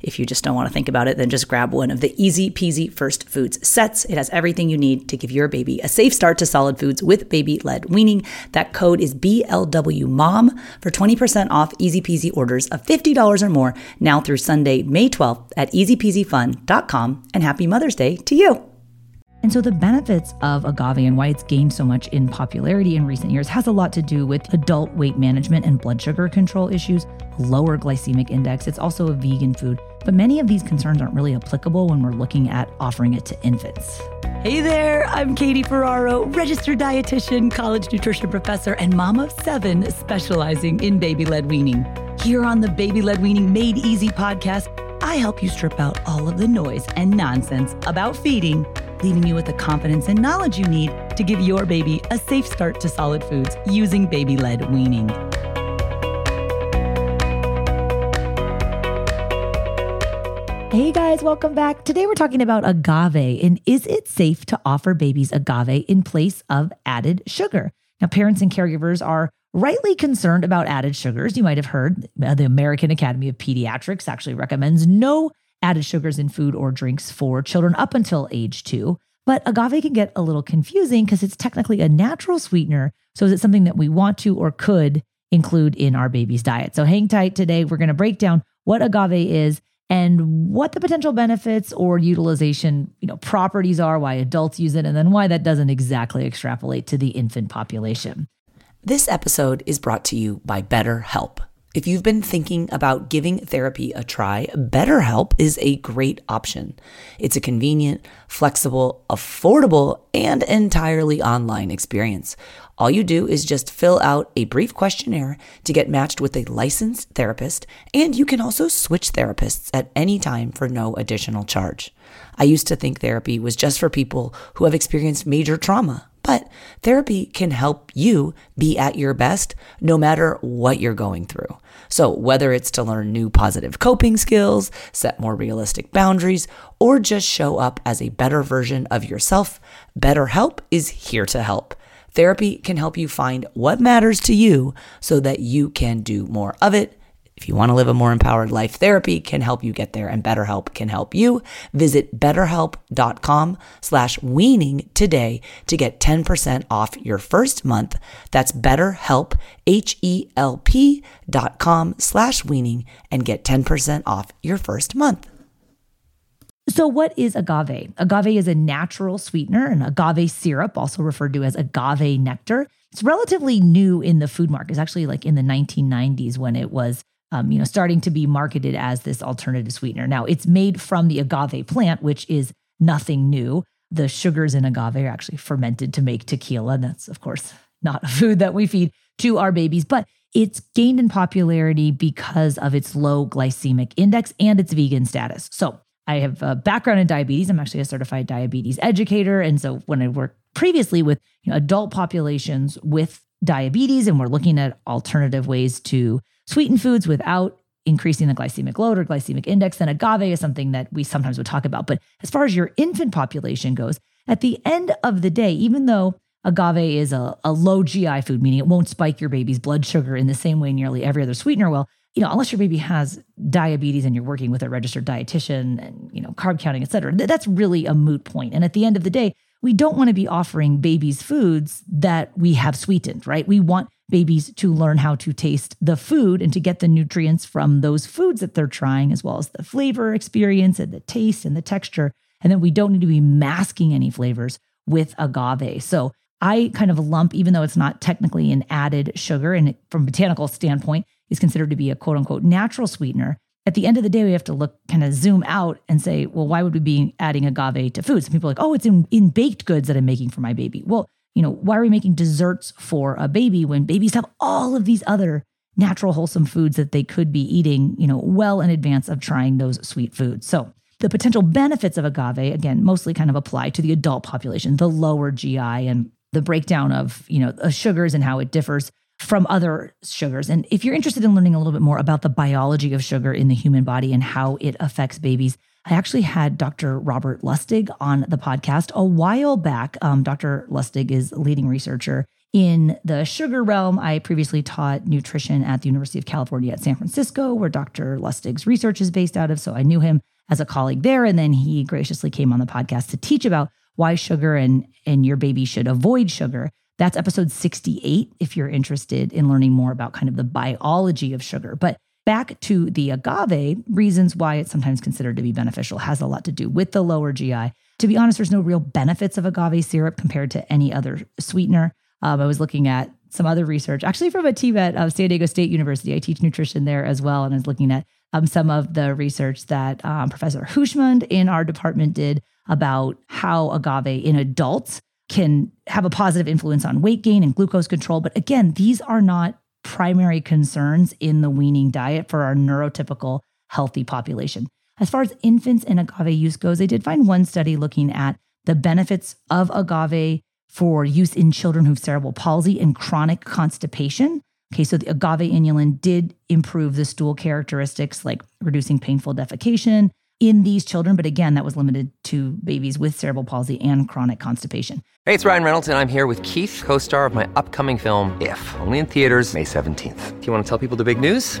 if you just don't want to think about it, then just grab one of the easy peasy first foods sets. It has everything you need to give your baby a safe start to solid foods with baby led weaning. That code is BLWMOM for 20% off easy peasy orders of $50 or more now through Sunday, May 12th at easypeasyfun.com. And happy Mother's Day to you. And so the benefits of agave and why it's gained so much in popularity in recent years has a lot to do with adult weight management and blood sugar control issues, lower glycemic index. It's also a vegan food, but many of these concerns aren't really applicable when we're looking at offering it to infants. Hey there, I'm Katie Ferraro, registered dietitian, college nutrition professor, and mom of seven specializing in baby led weaning. Here on the Baby Led Weaning Made Easy podcast, I help you strip out all of the noise and nonsense about feeding leaving you with the confidence and knowledge you need to give your baby a safe start to solid foods using baby led weaning. Hey guys, welcome back. Today we're talking about agave and is it safe to offer babies agave in place of added sugar? Now, parents and caregivers are rightly concerned about added sugars. You might have heard uh, the American Academy of Pediatrics actually recommends no added sugars in food or drinks for children up until age two. But agave can get a little confusing because it's technically a natural sweetener. So is it something that we want to or could include in our baby's diet? So hang tight today. We're going to break down what agave is and what the potential benefits or utilization, you know, properties are, why adults use it, and then why that doesn't exactly extrapolate to the infant population. This episode is brought to you by BetterHelp. If you've been thinking about giving therapy a try, BetterHelp is a great option. It's a convenient, flexible, affordable, and entirely online experience. All you do is just fill out a brief questionnaire to get matched with a licensed therapist, and you can also switch therapists at any time for no additional charge. I used to think therapy was just for people who have experienced major trauma but therapy can help you be at your best no matter what you're going through. So, whether it's to learn new positive coping skills, set more realistic boundaries, or just show up as a better version of yourself, BetterHelp is here to help. Therapy can help you find what matters to you so that you can do more of it if you want to live a more empowered life, therapy can help you get there and BetterHelp can help you. Visit betterhelp.com slash weaning today to get 10% off your first month. That's betterhelp, H-E-L-P dot com slash weaning and get 10% off your first month. So, what is agave? Agave is a natural sweetener, and agave syrup, also referred to as agave nectar. It's relatively new in the food market. It's actually like in the 1990s when it was um, you know, starting to be marketed as this alternative sweetener. Now, it's made from the agave plant, which is nothing new. The sugars in agave are actually fermented to make tequila. And that's, of course, not a food that we feed to our babies, but it's gained in popularity because of its low glycemic index and its vegan status. So, I have a background in diabetes. I'm actually a certified diabetes educator. And so, when I worked previously with you know, adult populations with diabetes and we're looking at alternative ways to sweeten foods without increasing the glycemic load or glycemic index, then agave is something that we sometimes would talk about. But as far as your infant population goes, at the end of the day, even though agave is a, a low GI food, meaning it won't spike your baby's blood sugar in the same way nearly every other sweetener will, you know, unless your baby has diabetes and you're working with a registered dietitian and, you know, carb counting, et cetera, that's really a moot point. And at the end of the day, we don't want to be offering babies foods that we have sweetened, right? We want babies to learn how to taste the food and to get the nutrients from those foods that they're trying, as well as the flavor experience and the taste and the texture. And then we don't need to be masking any flavors with agave. So I kind of lump, even though it's not technically an added sugar, and from botanical standpoint is considered to be a quote unquote natural sweetener. At the end of the day, we have to look kind of zoom out and say, well, why would we be adding agave to food? Some people are like, oh, it's in, in baked goods that I'm making for my baby. Well, you know, why are we making desserts for a baby when babies have all of these other natural, wholesome foods that they could be eating, you know, well in advance of trying those sweet foods? So the potential benefits of agave, again, mostly kind of apply to the adult population, the lower GI and the breakdown of, you know, sugars and how it differs from other sugars. And if you're interested in learning a little bit more about the biology of sugar in the human body and how it affects babies, I actually had Dr. Robert Lustig on the podcast a while back. Um, Dr. Lustig is a leading researcher in the sugar realm. I previously taught nutrition at the University of California at San Francisco, where Dr. Lustig's research is based out of. So I knew him as a colleague there. And then he graciously came on the podcast to teach about why sugar and, and your baby should avoid sugar. That's episode 68 if you're interested in learning more about kind of the biology of sugar. But back to the agave, reasons why it's sometimes considered to be beneficial has a lot to do with the lower GI. To be honest, there's no real benefits of agave syrup compared to any other sweetener. Um, I was looking at some other research, actually from a team at uh, San Diego State University. I teach nutrition there as well, and I was looking at um, some of the research that um, Professor Hooshmand in our department did about how agave in adults can have a positive influence on weight gain and glucose control. But again, these are not primary concerns in the weaning diet for our neurotypical healthy population. As far as infants and agave use goes, they did find one study looking at the benefits of agave for use in children who have cerebral palsy and chronic constipation. Okay, so the agave inulin did improve the stool characteristics like reducing painful defecation, in these children, but again, that was limited to babies with cerebral palsy and chronic constipation. Hey, it's Ryan Reynolds, and I'm here with Keith, co star of my upcoming film, If, only in theaters, May 17th. Do you want to tell people the big news?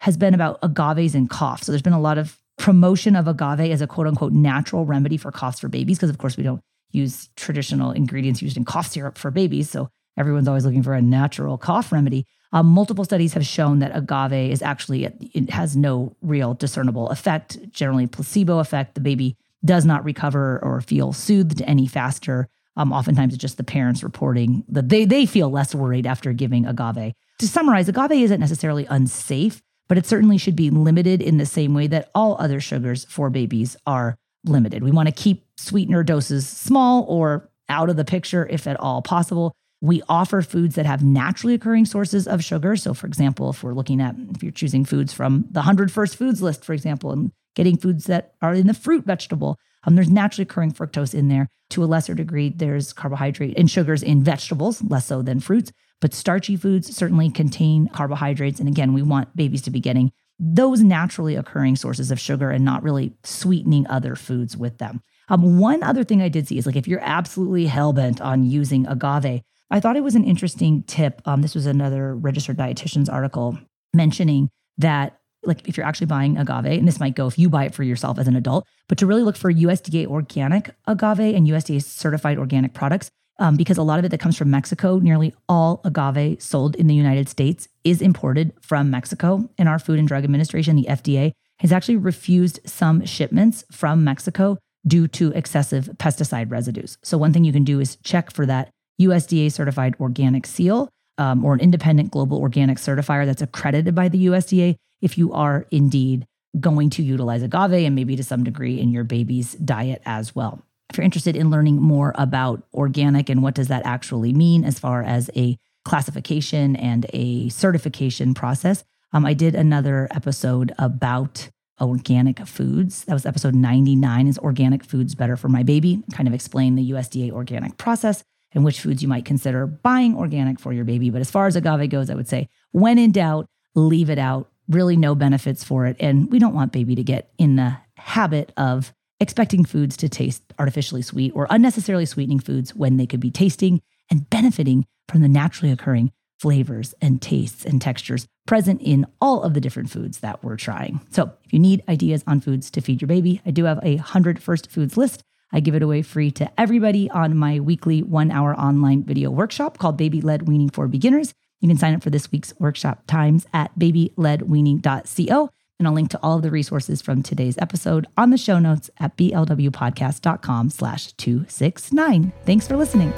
has been about agaves and cough. So there's been a lot of promotion of agave as a quote unquote natural remedy for coughs for babies, because of course we don't use traditional ingredients used in cough syrup for babies. So everyone's always looking for a natural cough remedy. Um, multiple studies have shown that agave is actually, it has no real discernible effect, generally placebo effect. The baby does not recover or feel soothed any faster. Um, oftentimes it's just the parents reporting that they, they feel less worried after giving agave. To summarize, agave isn't necessarily unsafe but it certainly should be limited in the same way that all other sugars for babies are limited. We want to keep sweetener doses small or out of the picture if at all possible. We offer foods that have naturally occurring sources of sugar. So, for example, if we're looking at, if you're choosing foods from the 100 first foods list, for example, and getting foods that are in the fruit vegetable, um, there's naturally occurring fructose in there. To a lesser degree, there's carbohydrate and sugars in vegetables, less so than fruits. But starchy foods certainly contain carbohydrates. And again, we want babies to be getting those naturally occurring sources of sugar and not really sweetening other foods with them. Um, one other thing I did see is like if you're absolutely hell bent on using agave, I thought it was an interesting tip. Um, this was another registered dietitian's article mentioning that like if you're actually buying agave, and this might go if you buy it for yourself as an adult, but to really look for USDA organic agave and USDA certified organic products um, because a lot of it that comes from Mexico, nearly all agave sold in the United States is imported from Mexico. And our Food and Drug Administration, the FDA, has actually refused some shipments from Mexico due to excessive pesticide residues. So, one thing you can do is check for that USDA certified organic seal um, or an independent global organic certifier that's accredited by the USDA if you are indeed going to utilize agave and maybe to some degree in your baby's diet as well. If you're interested in learning more about organic and what does that actually mean as far as a classification and a certification process, um, I did another episode about organic foods. That was episode 99 is organic foods better for my baby? Kind of explain the USDA organic process and which foods you might consider buying organic for your baby. But as far as agave goes, I would say when in doubt, leave it out. Really no benefits for it. And we don't want baby to get in the habit of expecting foods to taste artificially sweet or unnecessarily sweetening foods when they could be tasting and benefiting from the naturally occurring flavors and tastes and textures present in all of the different foods that we're trying. So, if you need ideas on foods to feed your baby, I do have a 100 first foods list. I give it away free to everybody on my weekly one hour online video workshop called Baby Led Weaning for Beginners. You can sign up for this week's workshop times at babyledweaning.co. And I'll link to all of the resources from today's episode on the show notes at blwpodcast.com slash 269. Thanks for listening.